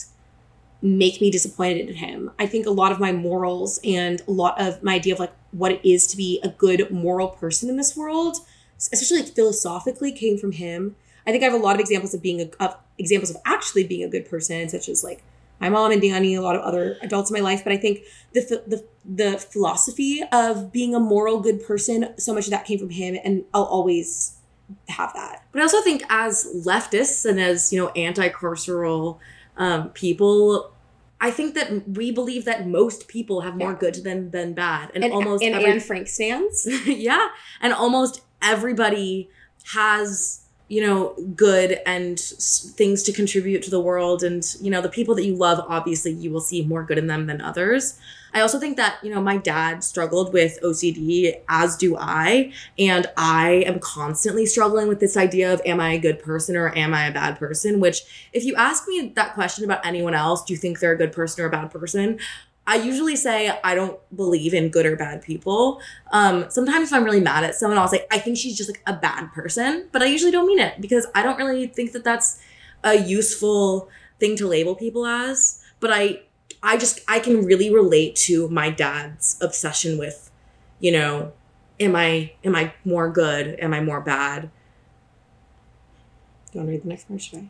make me disappointed in him. I think a lot of my morals and a lot of my idea of like what it is to be a good moral person in this world, especially like philosophically, came from him. I think I have a lot of examples of being a of examples of actually being a good person, such as like my mom and Danny, a lot of other adults in my life. But I think the the the philosophy of being a moral good person, so much of that came from him, and I'll always have that. But I also think as leftists and as, you know, anti-carceral um, people, I think that we believe that most people have more Yeah. good than than bad. And, And almost and every Anne Frank stands. yeah, and almost everybody has you know good and s- things to contribute to the world and you know the people that you love obviously you will see more good in them than others i also think that you know my dad struggled with ocd as do i and i am constantly struggling with this idea of am i a good person or am i a bad person which if you ask me that question about anyone else do you think they're a good person or a bad person I usually say I don't believe in good or bad people. Um, sometimes if I'm really mad at someone, I'll say I think she's just like a bad person, but I usually don't mean it because I don't really think that that's a useful thing to label people as. But I, I just I can really relate to my dad's obsession with, you know, am I am I more good? Am I more bad? You want to read the next part? Should I?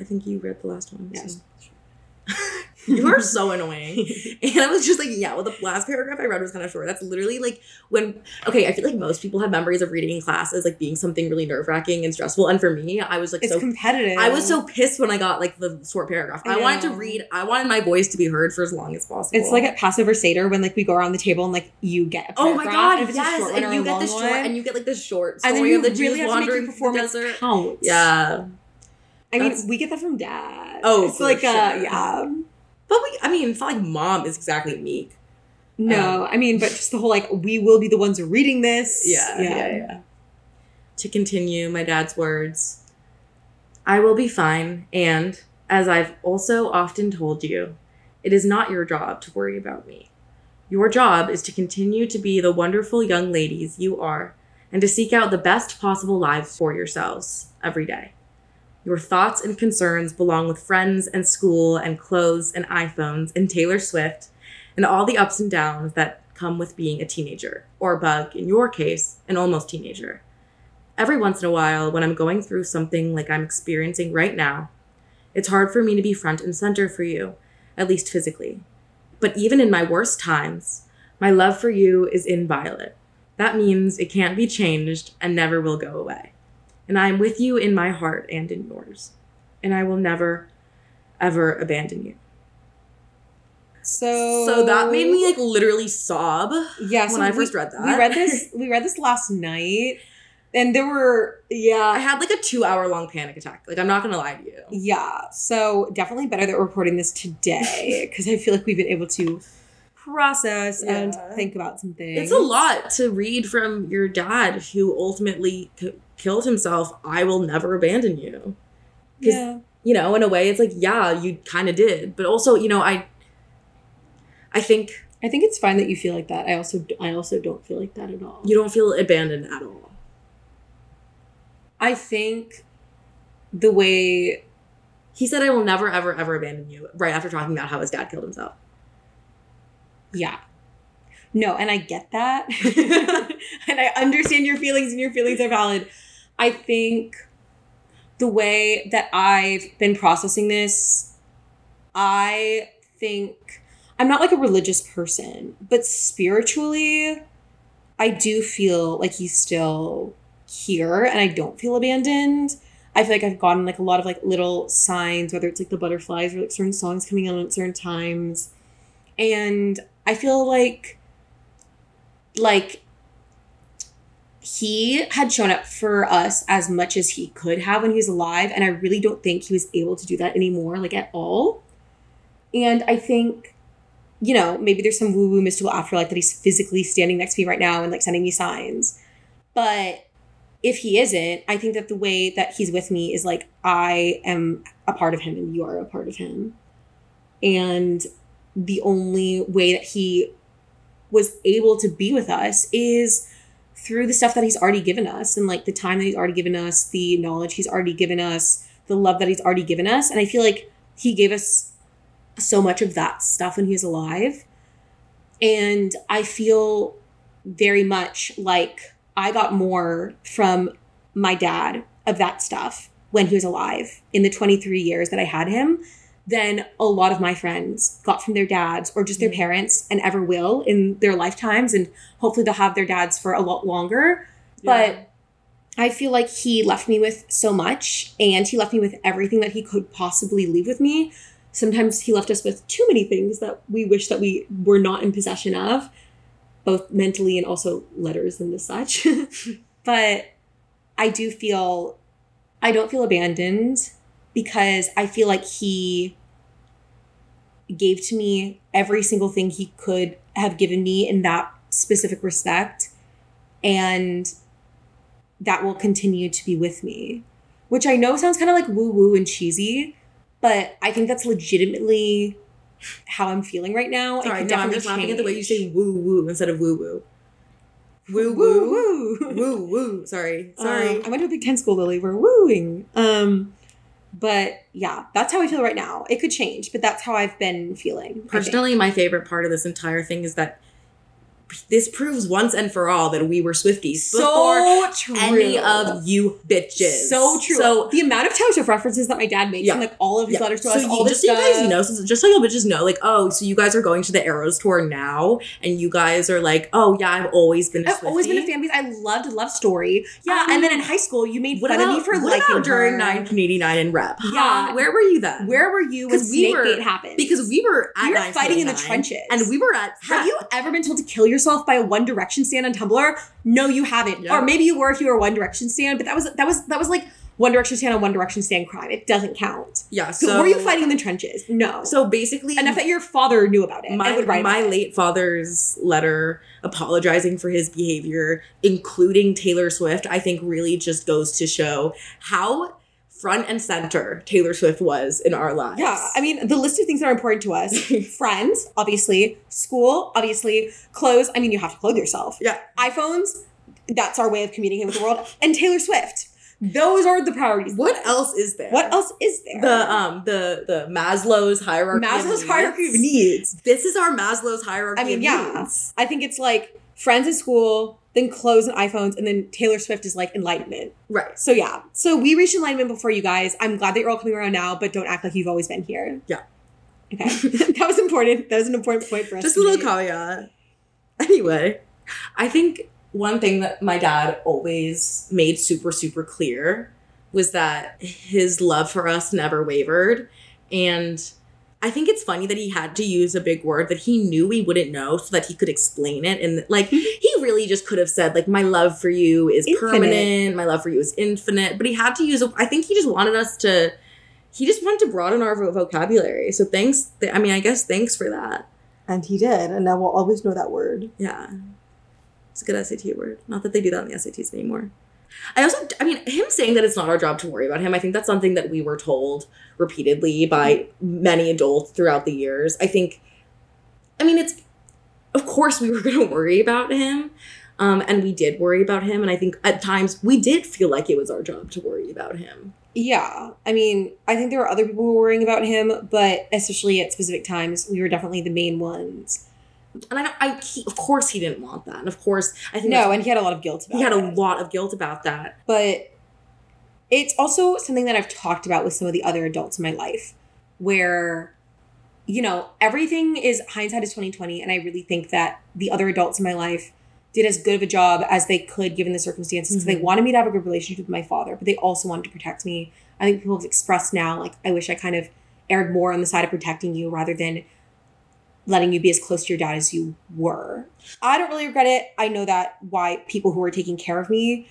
I think you read the last one. Yes. so. you are so annoying. And I was just like, yeah, well, the last paragraph I read was kind of short. That's literally like when, okay, I feel like most people have memories of reading in class as like being something really nerve wracking and stressful. And for me, I was like, It's so, competitive. I was so pissed when I got like the short paragraph. I, I wanted to read, I wanted my voice to be heard for as long as possible. It's like at Passover Seder when like we go around the table and like you get. A Oh my god, and if it's a yes, short and you get the short, one, and you get like the short and then you of the really Jews have to make your wandering through the performance desert. count. Yeah, I mean, we get that from dad. Oh, it's for like uh, sure. yeah. But we, I mean, it's not like mom is exactly meek. No, um, I mean, but just the whole like we will be the ones reading this. Yeah, yeah, yeah. To continue my dad's words, I will be fine, and as I've also often told you, it is not your job to worry about me. Your job is to continue to be the wonderful young ladies you are and to seek out the best possible lives for yourselves every day. Your thoughts and concerns belong with friends and school and clothes and iPhones and Taylor Swift and all the ups and downs that come with being a teenager, or a bug, in your case, an almost teenager. Every once in a while, when I'm going through something like I'm experiencing right now, it's hard for me to be front and center for you, at least physically. But even in my worst times, my love for you is inviolate. That means it can't be changed and never will go away. And I am with you in my heart and in yours. And I will never, ever abandon you. So So that made me like literally sob. yeah. when so I we- first read that. we read this. We read this last night, and there were yeah. I had like a two hour long panic attack. Like, I'm not gonna lie to you. Yeah, so definitely better that we're recording this today because I feel like we've been able to process and think about some things. It's a lot to read from your dad who ultimately killed himself. I will never abandon you. 'Cause- Yeah. You know, in a way, it's like, yeah, you kind of did. But also, you know, I. I think I think it's fine that you feel like that. I also I also don't feel like that at all. you don't feel abandoned at all. I think the way He said, I will never, ever, ever abandon you, right after talking about how his dad killed himself. yeah. No, and I get that. and I understand your feelings and your feelings are valid. I think the way that I've been processing this, I think I'm not like a religious person, but spiritually, I do feel like he's still here and I don't feel abandoned. I feel like I've gotten like a lot of like little signs, whether it's like the butterflies or like certain songs coming on at certain times. And I feel like like he had shown up for us as much as he could have when he was alive and i really don't think he was able to do that anymore like at all. And i think you know maybe there's some woo woo mystical afterlife that he's physically standing next to me right now and like sending me signs. But if he isn't i think that the way that he's with me is like i am a part of him and you are a part of him. And the only way that he was able to be with us is through the stuff that he's already given us and like the time that he's already given us, the knowledge he's already given us, the love that he's already given us. And I feel like he gave us so much of that stuff when he was alive. And I feel very much like I got more from my dad of that stuff when he was alive in the 23 years that I had him than a lot of my friends got from their dads or just their Mhm. parents and ever will in their lifetimes. And hopefully they'll have their dads for a lot longer. But I feel like he left me with so much and he left me with everything that he could possibly leave with me. Sometimes he left us with too many things that we wish that we were not in possession of, both mentally and also letters and the such. but I do feel I don't feel abandoned because I feel like he gave to me every single thing he could have given me in that specific respect and that will continue to be with me which I know sounds kind of like woo woo and cheesy but I think that's legitimately how I'm feeling right now. Sorry, no, I'm definitely just laughing at the way you say woo woo instead of woo woo. Woo woo woo. woo. Woo woo. Sorry. Sorry. Um, I went to a Big Ten school, Lily. We're wooing. Um, but yeah, that's how I feel right now. It could change, but that's how I've been feeling. Personally, my favorite part of this entire thing is that this proves once and for all that we were Swifties before so true. any of you bitches. so true. So the amount of Taylor Swift references that my dad makes Yeah. in like all of his Yeah. letters to so us, all this just so you guys know, so just so you bitches know, like, oh, so you guys are going to the Eras tour now, and you guys are like, oh yeah, I've always been. A I've always been a Swiftie. fan because I loved Love Story. Yeah, Um, and then in high school, you made fun about, of me for liking during her. 1989 in rep? Yeah. Huh? where were you then? Where were you when 'Cause we were- happened? Because we were at we were fighting in the trenches, and we were at. Have you ever been told to kill yourself by a One Direction stand on Tumblr? No, you haven't. Yeah. Or maybe you were if you were a One Direction stand, but that was that was that was like One Direction stand on One Direction stand crime. It doesn't count. Yeah. So, were you fighting in the trenches? No. So basically, enough that your father knew about it my and would write my about it. late father's letter apologizing for his behavior, including Taylor Swift, I think really just goes to show how front and center Taylor Swift was in our lives. Yeah, I mean, the list of things that are important to us friends, obviously, school, obviously, clothes. I mean, you have to clothe yourself. Yeah. iPhones, that's our way of communicating with the world. And Taylor Swift. Those are the priorities. What else is there? What else is there? The um the the Maslow's hierarchy. of Maslow's needs. hierarchy of needs. This is our Maslow's hierarchy. I mean, of yeah. needs. I think it's like friends in school, then clothes and iPhones, and then Taylor Swift is like enlightenment. Right. So yeah. So we reached enlightenment before you guys. I'm glad that you're all coming around now, but don't act like you've always been here. Yeah. Okay. that was important. That was an important point for us. Just a little caveat. Anyway, I think one thing that my dad always made super, super clear was that his love for us never wavered. And I think it's funny that he had to use a big word that he knew we wouldn't know so that he could explain it. And like, hmm. he really just could have said, like, my love for you is Infinite. permanent, my love for you is infinite. But he had to use, a, I think he just wanted us to, he just wanted to broaden our vocabulary. So thanks, I mean, I guess thanks for that. And he did, and now we'll always know that word. Yeah. It's a good SAT word. Not that they do that on the SATs anymore. I also, I mean, him saying that it's not our job to worry about him, I think that's something that we were told repeatedly by many adults throughout the years. I think, I mean, it's, of course, we were going to worry about him. Um, and we did worry about him. And I think at times we did feel like it was our job to worry about him. Yeah. I mean, I think there were other people who were worrying about him, but especially at specific times, we were definitely the main ones. And I, I he, of course, he didn't want that. And of course, I think No, and he had a lot of guilt about he had a lot of guilt about that. but it's also something that I've talked about with some of the other adults in my life where you know everything is hindsight is 2020 and I really think that the other adults in my life did as good of a job as they could given the circumstances because they mm-hmm. wanted me to have a good relationship with my father but they also wanted to protect me I think people have expressed now like I wish I kind of erred more on the side of protecting you rather than letting you be as close to your dad as you were. I don't really regret it. I know that why people who were taking care of me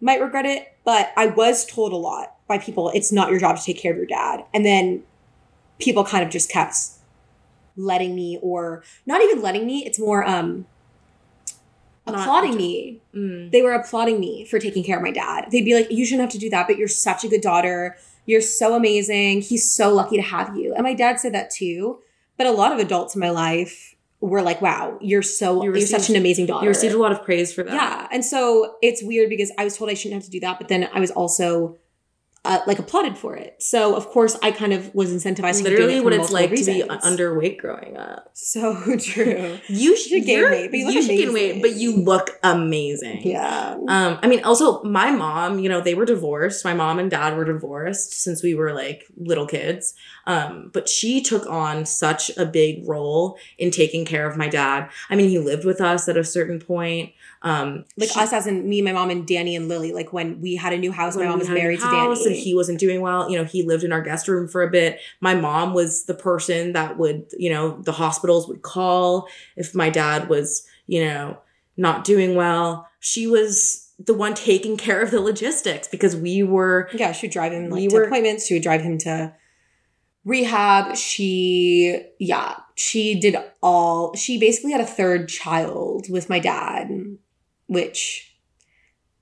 might regret it, but I was told a lot by people it's not your job to take care of your dad. And then people kind of just kept letting me or not even letting me, it's more um applauding me Mm. they were applauding me for taking care of my dad. They'd be like, You shouldn't have to do that, but you're such a good daughter. You're so amazing. He's so lucky to have you. And my dad said that too. But a lot of adults in my life were like, Wow, you're so, You are such an amazing daughter. You received a lot of praise for that. yeah. And so it's weird because I was told I shouldn't have to do that, but then I was also uh, like applauded for it. So of course I kind of was incentivized Literally, it what it's like to be underweight growing up. So true. You should gain weight, but you look should gain amazing. weight, but you look amazing. yeah. Um, I mean, also my mom, you know, they were divorced. My mom and dad were divorced since we were like little kids. Um, but she took on such a big role in taking care of my dad. I mean, he lived with us at a certain point. Um, like she- us as in me, my mom, and Danny and Lily. Like when we had a new house, my mom was married to Danny. and he wasn't doing well. You know, he lived in our guest room for a bit. My mom was the person that would, you know, the hospitals would call if my dad was, you know, not doing well. She was the one taking care of the logistics because we were Yeah, she would drive him like We to were- appointments. She would drive him to rehab. She, yeah, she did all. She basically had a third child with my dad, which,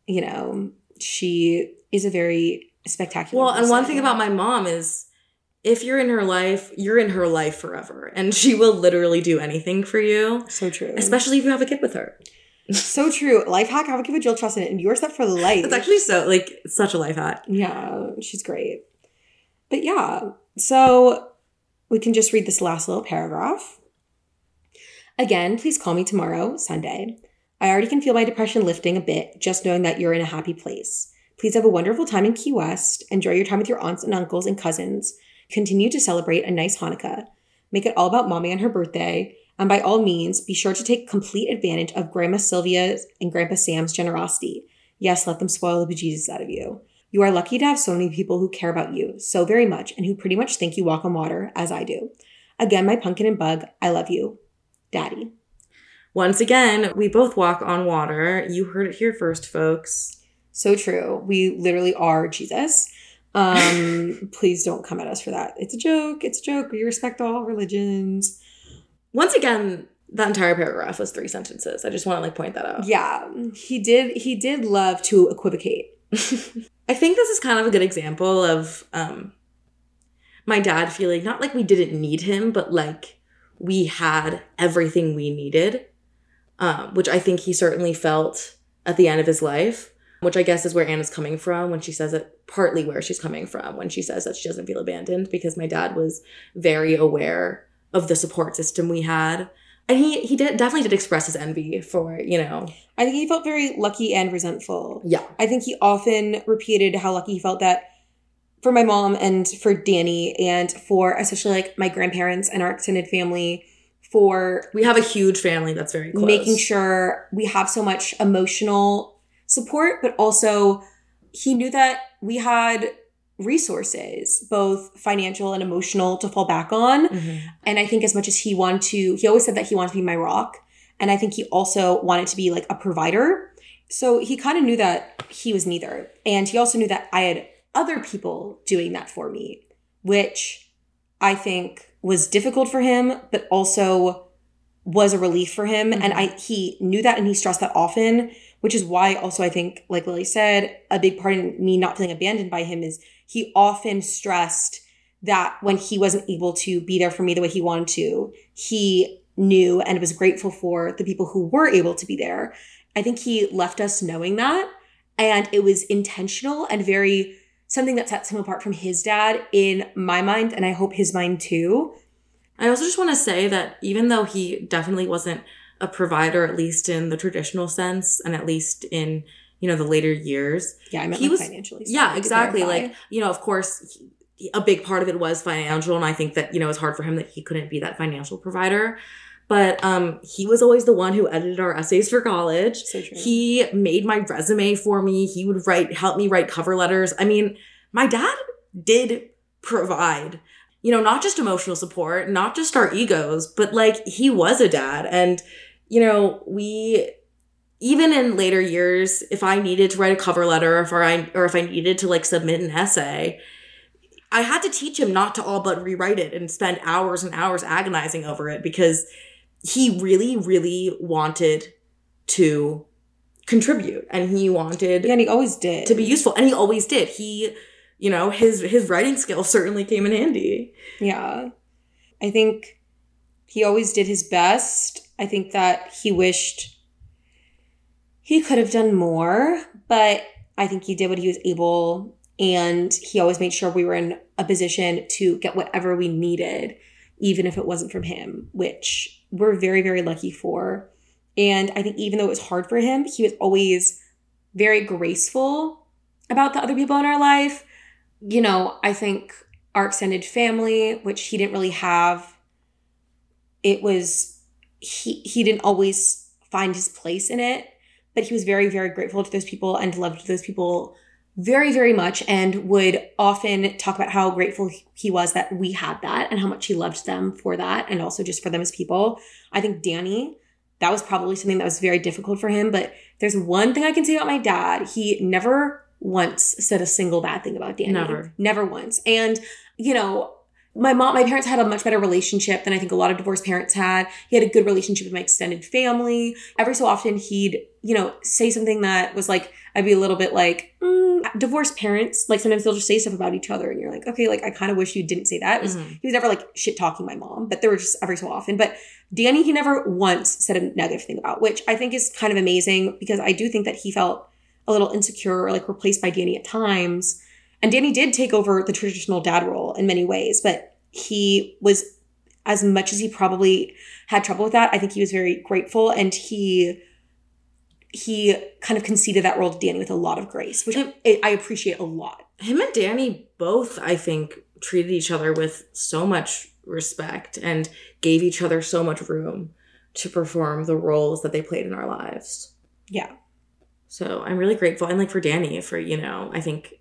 you know, she is a very spectacular. Well, and one thing about my mom is if you're in her life, you're in her life forever. And she will literally do anything for you, so true, especially if you have a kid with her. so true. Life hack: have a kid with Jill Trust in it, and you're set for life. It's actually so like such a life hack. Yeah, she's great. But yeah, so we can just read this last little paragraph. Again, please call me tomorrow, Sunday. I already can feel my depression lifting a bit just knowing that you're in a happy place. Please have a wonderful time in Key West. Enjoy your time with your aunts and uncles and cousins. Continue to celebrate a nice Hanukkah. Make it all about mommy and her birthday. And by all means, be sure to take complete advantage of Grandma Sylvia's and Grandpa Sam's generosity. Yes, let them spoil the bejesus out of you. You are lucky to have so many people who care about you so very much and who pretty much think you walk on water, as I do. Again, my pumpkin and bug, I love you. Daddy. Once again, we both walk on water. You heard it here first, folks. So true. We literally are Jesus. Um, please don't come at us for that. It's a joke. It's a joke. We respect all religions. Once again, that entire paragraph was three sentences. I just want to like point that out. Yeah, he did. He did love to equivocate. I think this is kind of a good example of um my dad feeling not like we didn't need him, but like we had everything we needed. Um, which I think he certainly felt at the end of his life, which I guess is where Anna's coming from when she says it, partly where she's coming from when she says that she doesn't feel abandoned because my dad was very aware of the support system we had. And he he did definitely did express his envy for, you know, I think he felt very lucky and resentful. yeah. I think he often repeated how lucky he felt that for my mom and for Danny and for especially like my grandparents and our extended family for We have a huge family that's very close. making sure we have so much emotional support, but also he knew that we had resources, both financial and emotional, to fall back on. Mhm. And I think as much as he wanted to, he always said that he wanted to be my rock. And I think he also wanted to be like a provider. So he kind of knew that he was neither. And he also knew that I had other people doing that for me, which I think was difficult for him, but also was a relief for him. And mm-hmm. I he knew that and he stressed that often, which is why also I think, like Lily said, a big part in me not feeling abandoned by him is he often stressed that when he wasn't able to be there for me the way he wanted to, he knew and was grateful for the people who were able to be there. I think he left us knowing that. And it was intentional and very something that sets him apart from his dad in my mind, and I hope his mind too. I also just want to say that even though he definitely wasn't a provider, at least in the traditional sense, and at least in you know the later years, Yeah, I meant He like was- financially. yeah, exactly. Like you know, of course, he- a big part of it was financial, and I think that you know it's hard for him that he couldn't be that financial provider. But um, he was always the one who edited our essays for college. so true. He made my resume for me. He would write, help me write cover letters. I mean, my dad did provide, you know, not just emotional support, not just our egos, but like he was a dad. And, you know, we, even in later years, if I needed to write a cover letter, if I, or if I needed to like submit an essay, I had to teach him not to all but rewrite it and spend hours and hours agonizing over it because he really, really wanted to contribute and he wanted yeah, and he always did. to be useful and he always did he you know his his writing skills certainly came in handy Yeah. I think he always did his best. I think that he wished he could have done more, but I think he did what he was able. And he always made sure we were in a position to get whatever we needed, even if it wasn't from him, which we're very, very lucky for. And I think even though it was hard for him, he was always very graceful about the other people in our life. You know, I think our extended family, which he didn't really have, it was he he didn't always find his place in it, but he was very very grateful to those people and loved those people very very much and would often talk about how grateful he was that we had that and how much he loved them for that and also just for them as people. I think Danny that was probably something that was very difficult for him. But there's one thing I can say about my dad. He never once said a single bad thing about Danny. Never. Never once. And, you know, my mom, my parents had a much better relationship than I think a lot of divorced parents had. He had a good relationship with my extended family. Every so often, he'd, you know, say something that was like, I'd be a little bit like, mm, divorced parents, like sometimes they'll just say stuff about each other, and you're like, okay, like I kind of wish you didn't say that. Was, Mhm. He was never like shit talking my mom, but there were just every so often. But Danny, he never once said a negative thing about, which I think is kind of amazing because I do think that he felt a little insecure or like replaced by Danny at times. And Danny did take over the traditional dad role in many ways, but he was, as much as he probably had trouble with that, I think he was very grateful and he he kind of conceded that role to Danny with a lot of grace, which Him- I, I appreciate a lot. him and Danny both, I think, treated each other with so much respect and gave each other so much room to perform the roles that they played in our lives. Yeah. So I'm really grateful. And like for Danny, for, you know, I think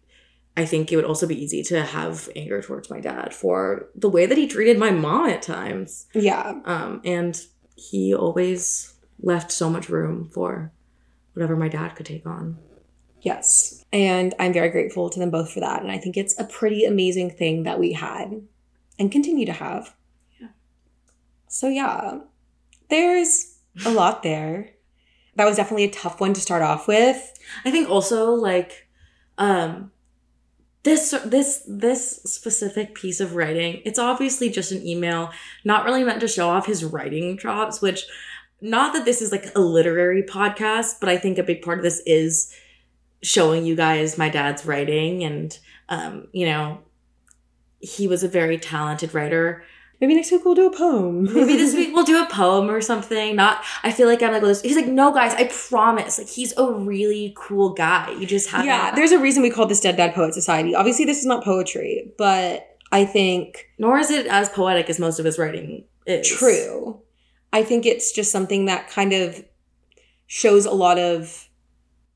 I think it would also be easy to have anger towards my dad for the way that he treated my mom at times. Yeah. Um, and he always left so much room for whatever my dad could take on. Yes. And I'm very grateful to them both for that. And I think it's a pretty amazing thing that we had and continue to have. Yeah. So, yeah, there's a lot there. That was definitely a tough one to start off with. I think also like um this this this specific piece of writing, it's obviously just an email, not really meant to show off his writing chops, which not that this is like a literary podcast, but I think a big part of this is showing you guys my dad's writing and um you know he was a very talented writer Maybe next week we'll do a poem. Maybe this week we'll do a poem or something. Not, I feel like I'm like, he's like, no, guys, I promise. Like, he's a really cool guy. You just have yeah, there's a reason we call this Dead Dad Poet Society. Obviously, this is not poetry, but I think Nor is it as poetic as most of his writing is. True. I think it's just something that kind of shows a lot of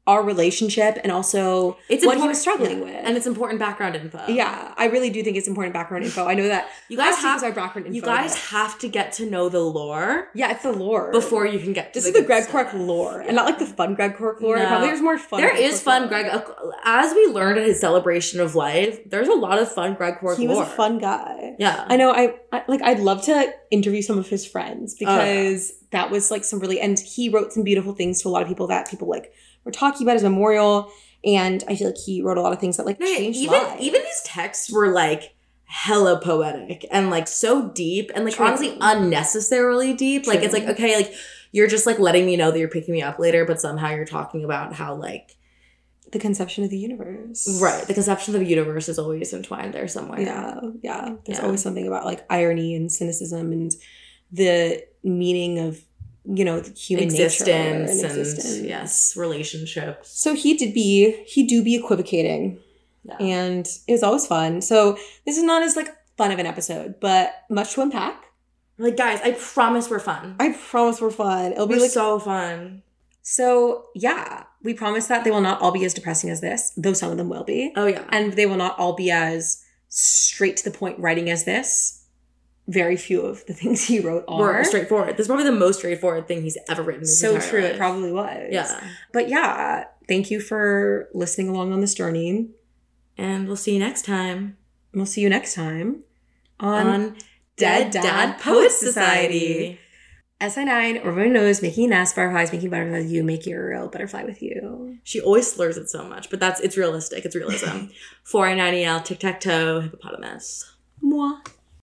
our relationship and also It's what he was struggling yeah. with. and it's important background info. yeah, I really do think it's important background info. I know that you guys have our background info. you guys have to get to know the lore yeah, it's the lore before you can get. To This the is the Greg stuff. Lore, and not like the fun Greg Cork lore. No. Probably there's more fun. There Greg is fun, lore. Greg. As we learned at his celebration of life, there's a lot of fun Greg Cork He was a fun guy. Yeah. I know. I, I like. I'd love to interview some of his friends Oh, yeah. because that was like some really. And he wrote some beautiful things to a lot of people that people like were talking about his memorial. And I feel like he wrote a lot of things that like No, changed even lives. even these texts were like hella poetic and like so deep and like True. honestly unnecessarily deep. Like it's like okay, like you're just like letting me know that you're picking me up later, but somehow you're talking about how like the conception of the universe. right the conception of the universe is always entwined there somewhere. Yeah. Yeah. There's Yeah. always something about like irony and cynicism and the meaning of you know the human existence nature and, and yes, relationships. So he did be he do be equivocating, Yeah. and it was always fun. So this is not as like fun of an episode, but much to unpack. Like guys, I promise we're fun. I promise we're fun. It'll be We're like so fun. so. Yeah, we promise that they will not all be as depressing as this, though some of them will be, Oh yeah. and they will not all be as straight to the point writing as this. Very few of the things he wrote We're are straightforward. This is probably the most straightforward thing he's ever written. in so true. life. It probably was. Yeah. But yeah, thank you for listening along on this journey. And we'll see you next time we'll see you next time on, on Dead Dad Poet Society. SI9, everybody knows making an ass butterflies, making butterflies with you, make a real butterfly with you. She always slurs it so much, but that's it's realistic. It's realism. 4 I 90 L, tic tac toe, hippopotamus. Moi.